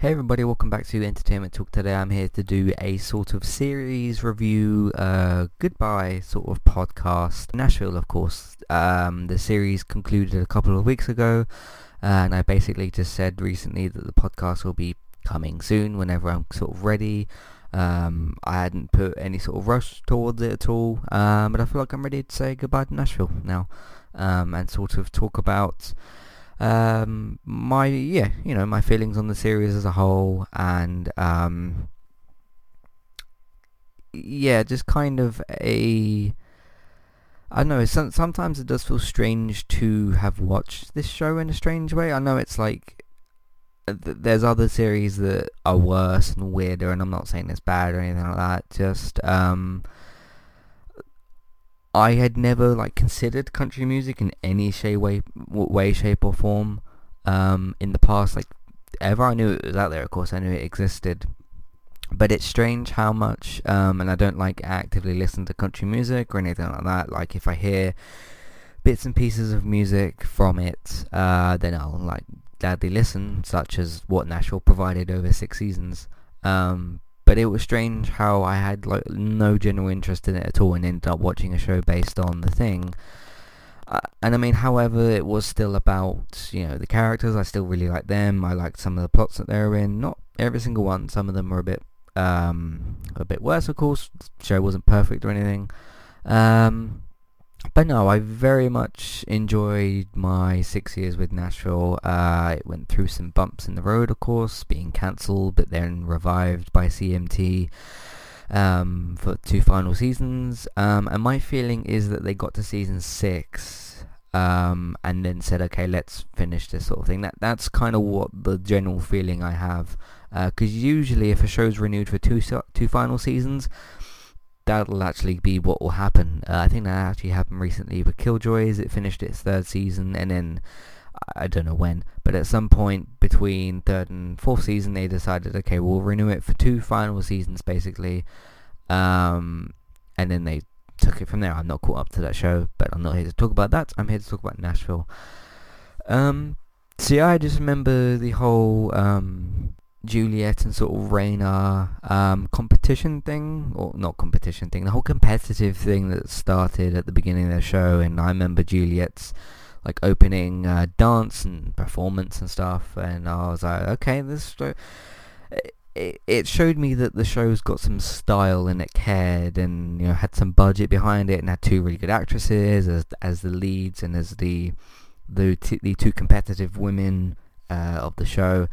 Hey everybody, welcome back to Entertainment Talk. Today I'm here to do a sort of series review, uh, goodbye sort of podcast. Nashville, of course. Um, the series concluded a couple of weeks ago, and I basically just said recently that the podcast will be coming soon whenever I'm sort of ready. Um, I hadn't put any sort of rush towards it at all, um, but I feel like I'm ready to say goodbye to Nashville now, um, and sort of talk about um, my yeah, you know, my feelings on the series as a whole, and um, yeah, just kind of a. I don't know. Some, sometimes it does feel strange to have watched this show in a strange way. I know it's like uh, there's other series that are worse and weirder, and I'm not saying it's bad or anything like that. Just um, I had never like considered country music in any shape, way, way, shape or form um, in the past. Like ever, I knew it was out there. Of course, I knew it existed. But it's strange how much, um, and I don't like actively listen to country music or anything like that. Like if I hear bits and pieces of music from it, uh, then I'll like gladly listen, such as what Nashville provided over six seasons. Um, but it was strange how I had like no general interest in it at all and ended up watching a show based on the thing. Uh, and I mean, however, it was still about, you know, the characters. I still really liked them. I liked some of the plots that they were in. Not every single one. Some of them were a bit, um, a bit worse, of course. The show wasn't perfect or anything. Um, but no, I very much enjoyed my six years with Nashville. Uh, it went through some bumps in the road, of course, being cancelled, but then revived by CMT um, for two final seasons. Um, and my feeling is that they got to season six um, and then said, okay, let's finish this sort of thing. That That's kind of what the general feeling I have. Because uh, usually if a show's renewed for two, two final seasons, that'll actually be what will happen. Uh, I think that actually happened recently with Killjoys. It finished its third season, and then I don't know when, but at some point between third and fourth season, they decided, okay, we'll renew it for two final seasons, basically. Um, and then they took it from there. I'm not caught up to that show, but I'm not here to talk about that. I'm here to talk about Nashville. Um, so yeah, I just remember the whole um, Juliette and sort of Rayna um, competition thing, or not competition thing, the whole competitive thing that started at the beginning of the show. And I remember Juliette's like opening uh, dance and performance and stuff, and I was like, okay, this. It, it showed me that the show's got some style and it cared and you know had some budget behind it and had two really good actresses as as the leads and as the the t- the two competitive women uh, of the show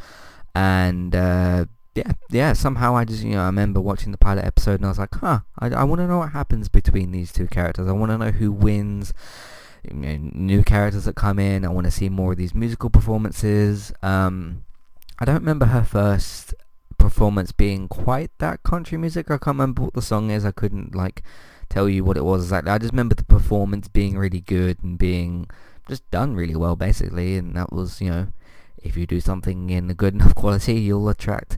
and uh, yeah, yeah. Somehow I just you know I remember watching the pilot episode and I was like, huh, I, I want to know what happens between these two characters. I want to know who wins. You know, new characters that come in. I want to see more of these musical performances. Um, I don't remember her first performance being quite that country music. I can't remember what the song is. I couldn't like tell you what it was exactly. I just remember the performance being really good and being just done really well, basically. And that was you know if you do something in a good enough quality, you'll attract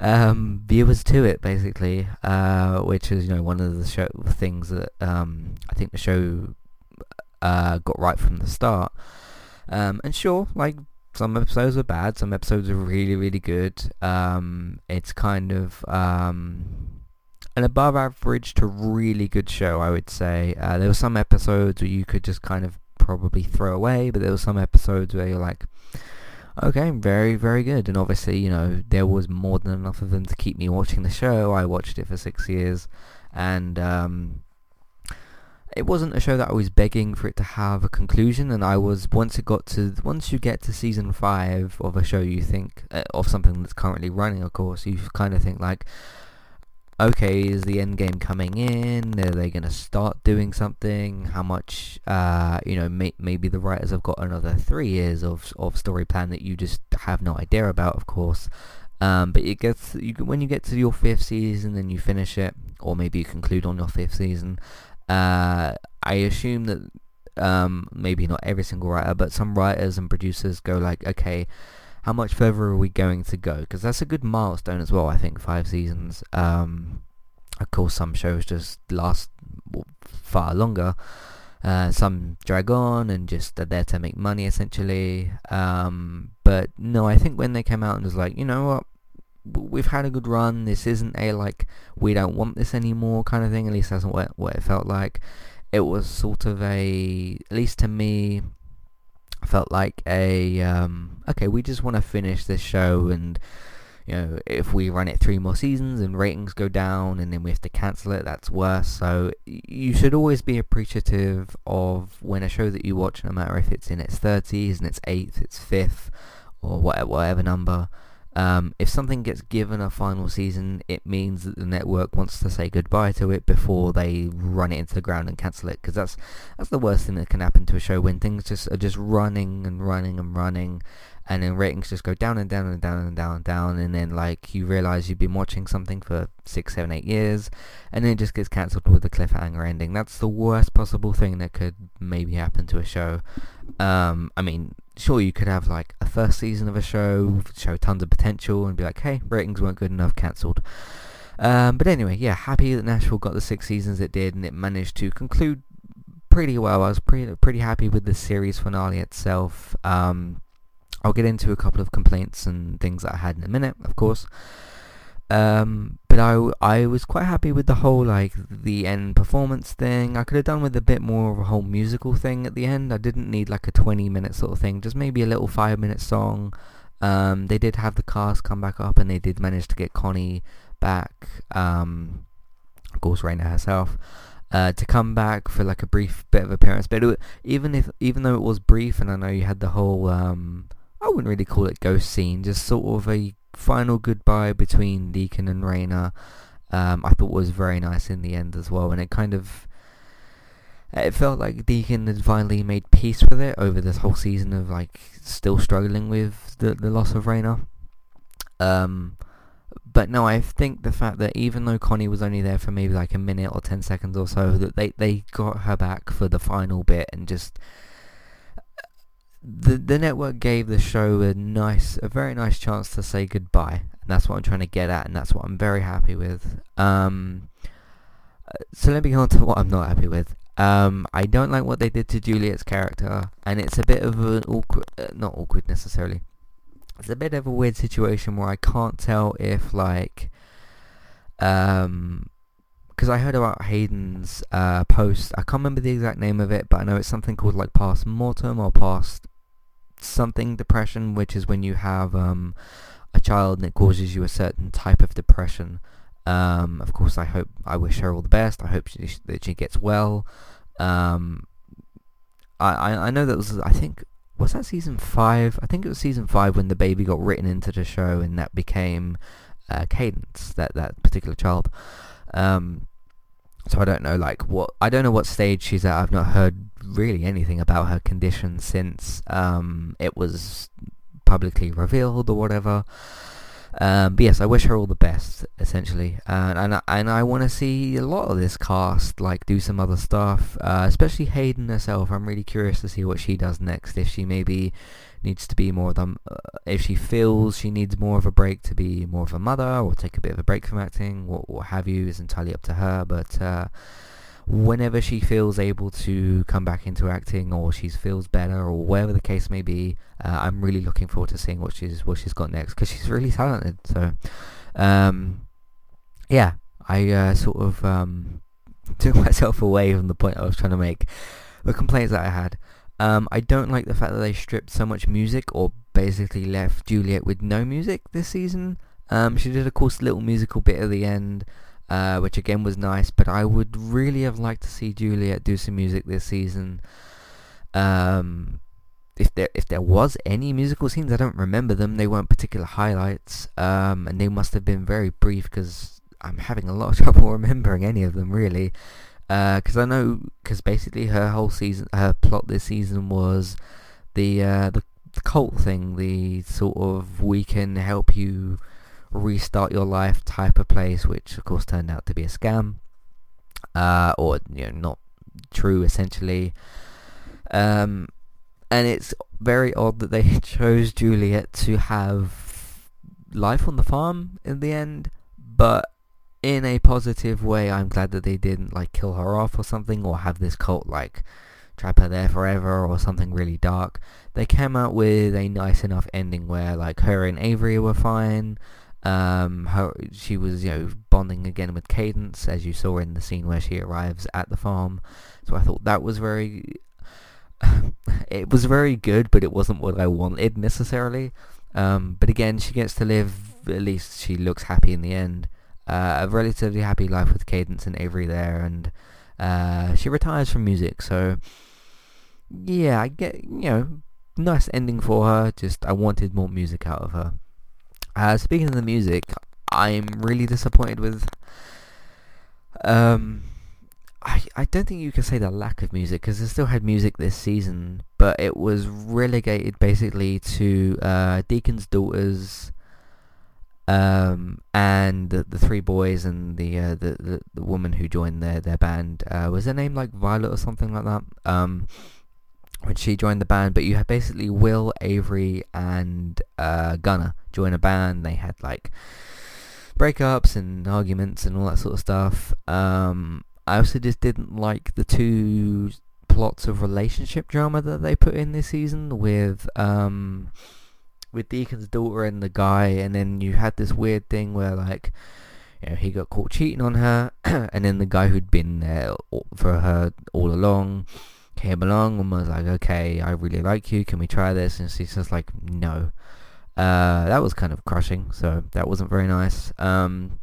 um, viewers to it, basically, uh, which is you know one of the show things that um, I think the show uh, got right from the start. Um, and sure, like some episodes are bad, some episodes are really really good. Um, it's kind of um, an above average to really good show, I would say. Uh, there were some episodes where you could just kind of probably throw away, but there were some episodes where you're like, Okay, very, very good. And obviously, you know, there was more than enough of them to keep me watching the show. I watched it for six years, and um, it wasn't a show that I was begging for it to have a conclusion. And I was once it got to once you get to season five of a show, you think uh, of something that's currently running. Of course, you kind of think like, okay, is the end game coming in? Are they going to start doing something? How much, uh, you know, may, maybe the writers have got another three years of, of story plan that you just have no idea about, of course. Um, but it gets you, when you get to your fifth season and you finish it, or maybe you conclude on your fifth season. Uh, I assume that um, maybe not every single writer, but some writers and producers go like, okay, how much further are we going to go? Because that's a good milestone as well. I think five seasons. Um, of course, some shows just last far longer. Uh, some drag on and just are there to make money essentially. Um, but no, I think when they came out and was like, you know what, we've had a good run. This isn't a like we don't want this anymore kind of thing. At least that's what what it felt like. It was sort of a, at least to me, felt like a um, okay. We just want to finish this show, and you know, if we run it three more seasons and ratings go down, and then we have to cancel it, that's worse. So you should always be appreciative of when a show that you watch, no matter if it's in its thirties and its eighth, its fifth, or whatever, whatever number um, if something gets given a final season, it means that the network wants to say goodbye to it before they run it into the ground and cancel it. Because that's that's the worst thing that can happen to a show when things just are just running and running and running, and then ratings just go down and down and down and down and down, and then like you realize you've been watching something for six, seven, eight years, and then it just gets cancelled with a cliffhanger ending. That's the worst possible thing that could maybe happen to a show. Um, I mean, sure you could have like a first season of a show, show tons of potential, and be like, hey, ratings weren't good enough, cancelled. Um, but anyway, yeah, happy that Nashville got the six seasons it did, and it managed to conclude pretty well. I was pretty pretty happy with the series finale itself. Um, I'll get into a couple of complaints and things that I had in a minute, of course. Um, but I, I was quite happy with the whole like the end performance thing. I could have done with a bit more of a whole musical thing at the end. I didn't need like a 20 minute sort of thing, just maybe a little 5 minute song. Um, they did have the cast come back up and they did manage to get Connie back, um, of course Rayna herself, uh, to come back for like a brief bit of appearance. But it, even if even though it was brief and I know you had the whole um, I wouldn't really call it ghost scene, just sort of a final goodbye between Deacon and Rayna. Um, I thought was very nice in the end as well, and it kind of it felt like Deacon had finally made peace with it over this whole season of like still struggling with the the loss of Rayna. Um, but no, I think the fact that even though Connie was only there for maybe like a minute or ten seconds or so, that they they got her back for the final bit and just the the network gave the show a nice, a very nice chance to say goodbye, and that's what I'm trying to get at, and that's what I'm very happy with. Um, so let me go on to what I'm not happy with. Um, I don't like what they did to Juliette's character, and it's a bit of an awkward, uh, not awkward necessarily. It's a bit of a weird situation where I can't tell if like, um, because I heard about Hayden's uh, post. I can't remember the exact name of it, but I know it's something called like past mortem or past something depression, which is when you have um, a child and it causes you a certain type of depression. Um, of course, I hope I wish her all the best. I hope she, that she gets well. Um, I, I know that was I think was that season five? I think it was season five when the baby got written into the show and that became uh, Cadence, that that particular child. Um, so I don't know like what I don't know what stage she's at. I've not heard really anything about her condition since um, it was publicly revealed or whatever. Um, but yes, I wish her all the best, essentially, and and, and I want to see a lot of this cast like do some other stuff, uh, especially Hayden herself. I'm really curious to see what she does next. If she maybe needs to be more of them, uh, if she feels she needs more of a break to be more of a mother, or take a bit of a break from acting, what what have you, is entirely up to her. But uh, whenever she feels able to come back into acting or she feels better or whatever the case may be, uh, I'm really looking forward to seeing what she's what she's got next because she's really talented. So, um, yeah, I uh, sort of um, took myself away from the point I was trying to make. The complaints that I had. Um, I don't like the fact that they stripped so much music or basically left Juliette with no music this season. Um, she did, of course, a little musical bit at the end uh, which again was nice. But I would really have liked to see Juliette do some music this season. Um, if there if there was any musical scenes, I don't remember them. They weren't particular highlights, um, and they must have been very brief because I'm having a lot of trouble remembering any of them really. Because uh, I know, because basically her whole season, her plot this season was the uh, the cult thing, the sort of we can help you restart your life type of place, which of course turned out to be a scam, uh, or you know not true essentially. Um, and it's very odd that they chose Juliette to have life on the farm in the end, but in a positive way. I'm glad that they didn't like kill her off or something, or have this cult like trap her there forever or something really dark. They came out with a nice enough ending where like her and Avery were fine. Um, her she was you know bonding again with Cadence as you saw in the scene where she arrives at the farm. So I thought that was very. it was very good, but it wasn't what I wanted necessarily. Um, but again, she gets to live. At least she looks happy in the end. Uh, a relatively happy life with Cadence and Avery there, and uh, she retires from music. So yeah, I get you know nice ending for her. Just I wanted more music out of her. Uh, speaking of the music, I'm really disappointed with. Um, I I don't think you can say the lack of music because they still had music this season, but it was relegated basically to uh, Deacon's daughters. Um, and the, the three boys and the, uh, the, the the woman who joined their their band uh, was her name like Violet or something like that. Um, when she joined the band, but you had basically Will, Avery, and uh, Gunnar join a band. They had like breakups and arguments and all that sort of stuff. Um, I also just didn't like the two plots of relationship drama that they put in this season with um, with Deacon's daughter and the guy, and then you had this weird thing where like you know, he got caught cheating on her, and then the guy who'd been there for her all along came along and was like, okay, I really like you, can we try this? And she's just like, no. Uh, that was kind of crushing, so that wasn't very nice. Um,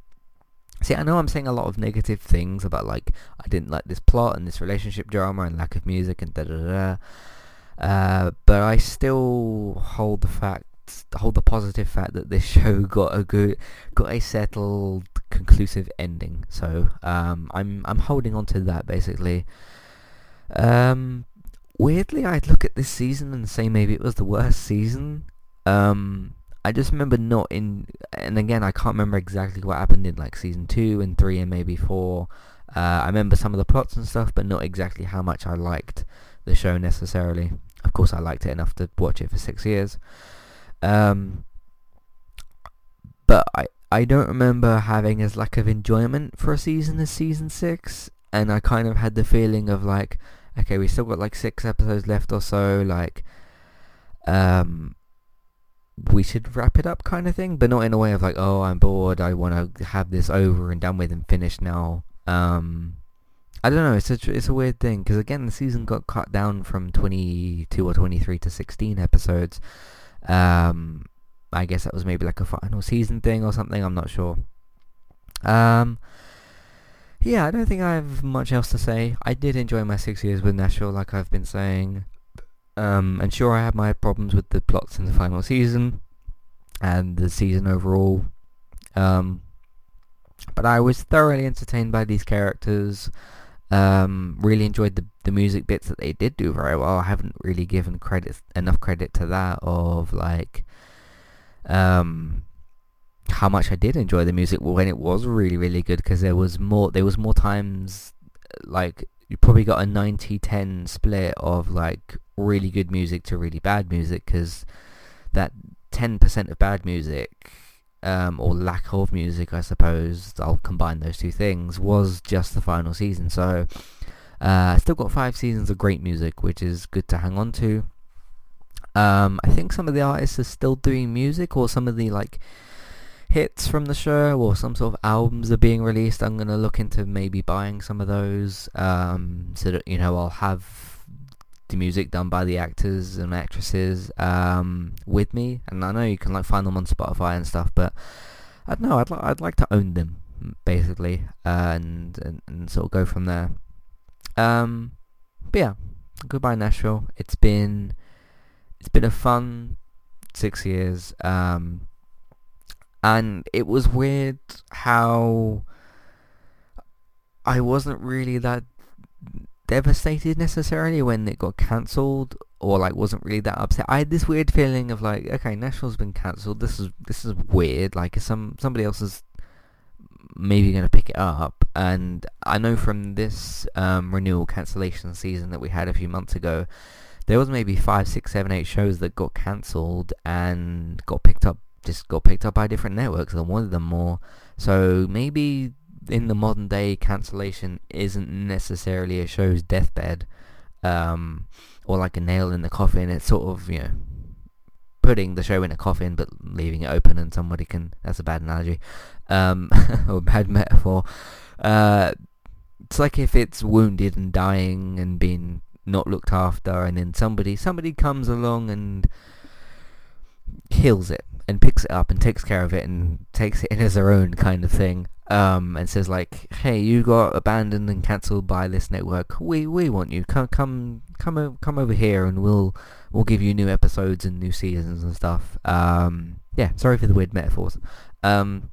see, I know I'm saying a lot of negative things about like, I didn't like this plot and this relationship drama and lack of music and da da da. Uh, but I still hold the fact, hold the positive fact that this show got a good, got a settled, conclusive ending. So um, I'm I'm holding on to that basically. Um, weirdly, I'd look at this season and say maybe it was the worst season. Um, I just remember not in, and again, I can't remember exactly what happened in like season two and three and maybe four. Uh, I remember some of the plots and stuff, but not exactly how much I liked the show necessarily. Of course, I liked it enough to watch it for six years. Um, but I, I don't remember having as lack of enjoyment for a season as season six and I kind of had the feeling of like, okay, we still got like six episodes left or so, like, um, we should wrap it up kind of thing, but not in a way of like, oh, I'm bored, I want to have this over and done with and finished now. Um, I don't know, it's a, it's a weird thing, because again, the season got cut down from 22 or 23 to 16 episodes. Um, I guess that was maybe like a final season thing or something, I'm not sure. Um, yeah, I don't think I have much else to say. I did enjoy my six years with Nashville, like I've been saying. Um, and sure, I had my problems with the plots in the final season and the season overall. Um, but I was thoroughly entertained by these characters. Um, really enjoyed the the music bits that they did do very well. I haven't really given credit enough credit to that of like um how much I did enjoy the music when it was really really good because there was more there was more times like you probably got a 90-10 split of like really good music to really bad music because that 10% of bad music um, or lack of music I suppose I'll combine those two things was just the final season. So uh, still got five seasons of great music which is good to hang on to. Um, I think some of the artists are still doing music or some of the like hits from the show or some sort of albums are being released, I'm going to look into maybe buying some of those um, so that, you know, I'll have the music done by the actors and actresses um, with me. And I know you can like find them on Spotify and stuff, but I don't know, I'd, li- I'd like to own them basically uh, and, and, and sort of go from there. Um, but yeah, goodbye Nashville. It's been it's been a fun six years. Um, and it was weird how I wasn't really that devastated necessarily when it got cancelled or like wasn't really that upset. I had this weird feeling of like, okay, Nashville's been cancelled. This is this is weird. Like some somebody else is maybe going to pick it up. And I know from this um, renewal cancellation season that we had a few months ago, there was maybe five, six, seven, eight shows that got cancelled and got picked up just got picked up by different networks and wanted them more. So maybe in the modern day, cancellation isn't necessarily a show's deathbed, um, or like a nail in the coffin. It's sort of you know putting the show in a coffin but leaving it open and somebody can. That's a bad analogy, um, or bad metaphor. Uh, it's like if it's wounded and dying and being not looked after, and then somebody somebody comes along and heals it and picks it up and takes care of it and takes it in as their own kind of thing. Um, and says like, "Hey, you got abandoned and cancelled by this network. We we want you. Come come come come over here, and we'll we'll give you new episodes and new seasons and stuff." Um, yeah, sorry for the weird metaphors. Um,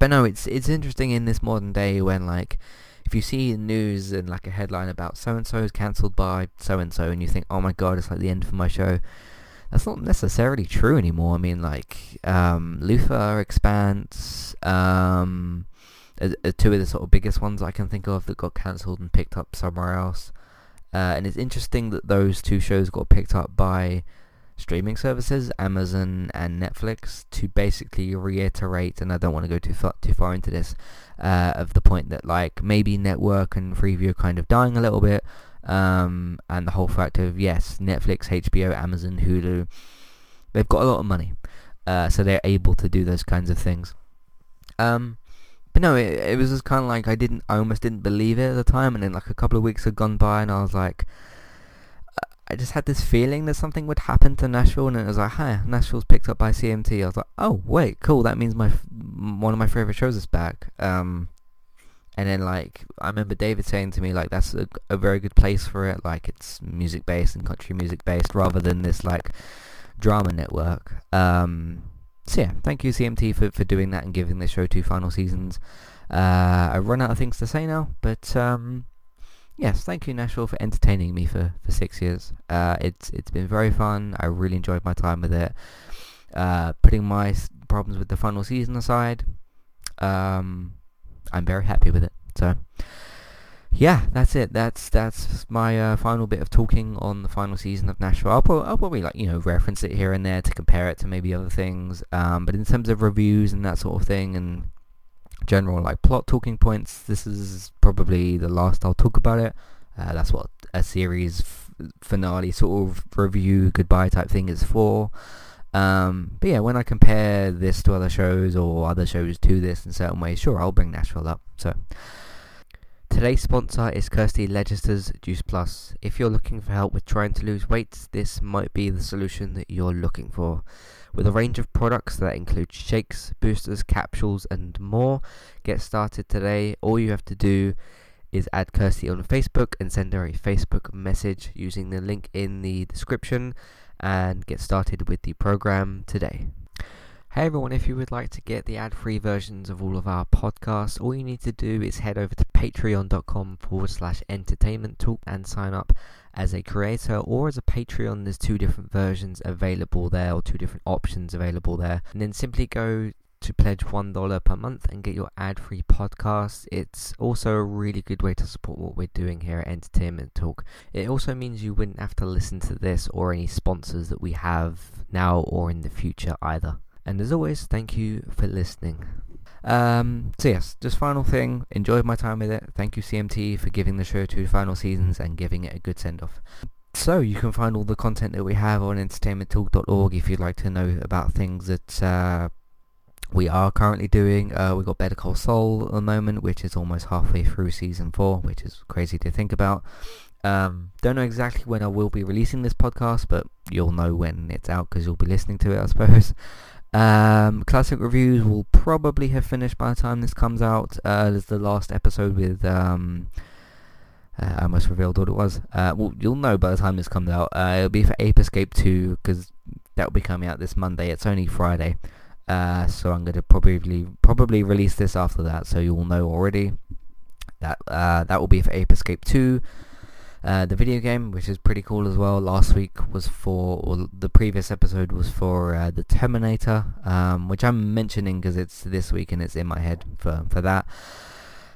but no, it's it's interesting in this modern day when like if you see news and like a headline about so and so is cancelled by so and so, and you think, "Oh my god, it's like the end for my show." That's not necessarily true anymore. I mean, like um, Luther, Expanse, um, are, are two of the sort of biggest ones I can think of that got cancelled and picked up somewhere else. Uh, and it's interesting that those two shows got picked up by streaming services, Amazon and Netflix, to basically reiterate, and I don't want to go too far, too far into this, uh, of the point that like maybe network and Freeview are kind of dying a little bit, um, and the whole fact of yes, Netflix, HBO, Amazon, Hulu, they've got a lot of money, uh, so they're able to do those kinds of things. Um, but no, it, it was just kind of like I didn't, I almost didn't believe it at the time, and then like a couple of weeks had gone by, and I was like, I just had this feeling that something would happen to Nashville, and it was like, hi, Nashville's picked up by CMT. I was like, oh wait, cool, that means my one of my favorite shows is back. Um, and then like I remember David saying to me like that's a, a very good place for it. Like it's music based and country music based rather than this like drama network. Um so yeah thank you CMT for, for doing that and giving the show two final seasons. Uh I've run out of things to say now but um yes thank you Nashville for entertaining me for, for six years. Uh it's it's been very fun. I really enjoyed my time with it. Uh putting my problems with the final season aside um I'm very happy with it. So yeah, that's it. That's that's my uh, final bit of talking on the final season of Nashville. I'll, pro- I'll probably like you know reference it here and there to compare it to maybe other things. Um, but in terms of reviews and that sort of thing and general like plot talking points, this is probably the last I'll talk about it. Uh, that's what a series f- finale sort of review goodbye type thing is for. Um, but yeah, when I compare this to other shows or other shows to this in certain ways, sure, I'll bring Nashville up. So today's sponsor is Kirsty Legister's Juice Plus. If you're looking for help with trying to lose weight, this might be the solution that you're looking for. With a range of products that include shakes, boosters, capsules, and more, get started today. All you have to do is add Kirsty on Facebook and send her a Facebook message using the link in the description and get started with the program today. Hey everyone, if you would like to get the ad-free versions of all of our podcasts, all you need to do is head over to patreon.com forward slash entertainment talk and sign up as a creator or as a Patreon. There's two different versions available there or two different options available there. And then simply go to pledge $1 per month and get your ad-free podcast. It's also a really good way to support what we're doing here at Entertainment Talk. It also means you wouldn't have to listen to this or any sponsors that we have now or in the future either. And as always, thank you for listening. Um, so yes, just final thing, enjoyed my time with it. Thank you CMT for giving the show two final seasons and giving it a good send-off. So you can find all the content that we have on entertainmenttalk.org if you'd like to know about things that uh, we are currently doing. Uh, we've got Better Call Saul at the moment, which is almost halfway through season four, which is crazy to think about. Um, don't know exactly when I will be releasing this podcast, but you'll know when it's out because you'll be listening to it, I suppose. Um, classic reviews will probably have finished by the time this comes out. Uh, there's the last episode with. Um, uh, I almost revealed what it was. Uh, well, you'll know by the time this comes out. Uh, it'll be for Ape Escape 2 because that will be coming out this Monday. It's only Friday. Uh, so I'm going to probably probably release this after that, so you will know already. That uh, that will be for Ape Escape 2, uh, the video game, which is pretty cool as well. Last week was for, or the previous episode was for uh, the Terminator, um, which I'm mentioning because it's this week and it's in my head for for that.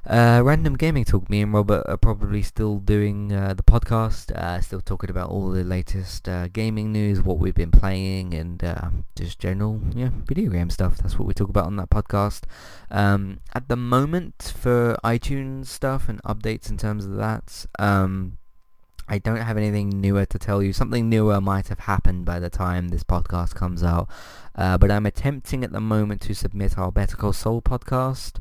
Uh, Random Gaming Talk, me and Robert are probably still doing uh, the podcast, uh, still talking about all the latest uh, gaming news, what we've been playing, and uh, just general yeah, video game stuff. That's what we talk about on that podcast. Um, at the moment, for iTunes stuff and updates in terms of that, um, I don't have anything newer to tell you. Something newer might have happened by the time this podcast comes out. Uh, but I'm attempting at the moment to submit our Better Call Saul podcast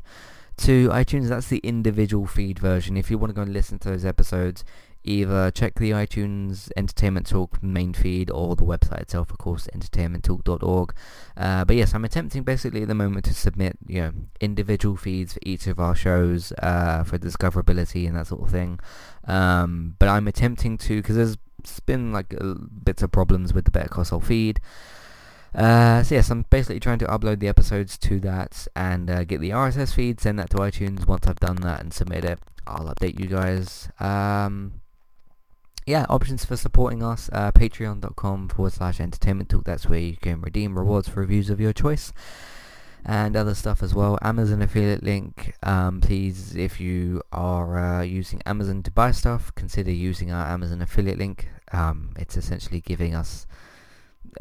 to iTunes. That's the individual feed version. If you want to go and listen to those episodes, either check the iTunes Entertainment Talk main feed or the website itself, of course, entertainmenttalk.org. Uh, but yes, I'm attempting basically at the moment to submit, you know, individual feeds for each of our shows uh, for discoverability and that sort of thing. Um, but I'm attempting to, because there's been like bits of problems with the Better Call feed. Uh, so yes, I'm basically trying to upload the episodes to that and uh, get the RSS feed, send that to iTunes. Once I've done that and submit it, I'll update you guys. Um, yeah, options for supporting us, uh, patreon.com forward slash entertainment talk. That's where you can redeem rewards for reviews of your choice and other stuff as well. Amazon affiliate link. Um, please, if you are uh, using Amazon to buy stuff, consider using our Amazon affiliate link. Um, it's essentially giving us.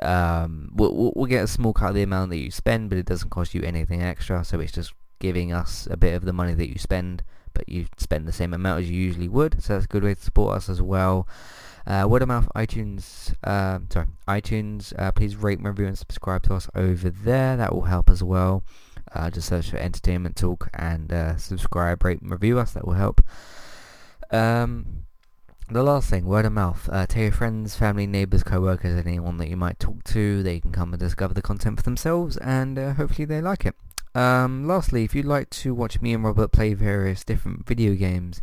Um, we'll, we'll get a small cut of the amount that you spend, but it doesn't cost you anything extra. So it's just giving us a bit of the money that you spend but you spend the same amount as you usually would, so that's a good way to support us as well. Uh, word of mouth, iTunes, uh, sorry, iTunes, uh, please rate, review and subscribe to us over there. That will help as well. Uh, just search for Entertainment Talk and uh, subscribe, rate and review us. That will help. Um, the last thing, word of mouth. Uh, tell your friends, family, neighbours, co-workers, anyone that you might talk to. They can come and discover the content for themselves and uh, hopefully they like it. Um, lastly, if you'd like to watch me and Robert play various different video games,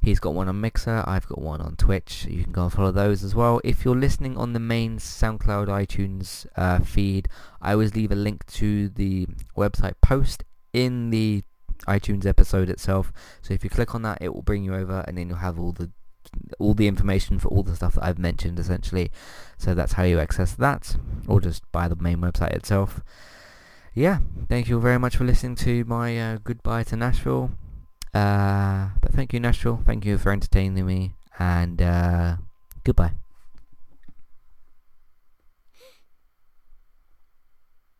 he's got one on Mixer, I've got one on Twitch. You can go and follow those as well. If you're listening on the main SoundCloud iTunes uh, feed, I always leave a link to the website post in the iTunes episode itself. So if you click on that, it will bring you over, and then you'll have all the all the information for all the stuff that I've mentioned essentially. So that's how you access that, or just by the main website itself yeah, thank you very much for listening to my uh, goodbye to Nashville. Uh, but thank you, Nashville. Thank you for entertaining me. And uh, goodbye.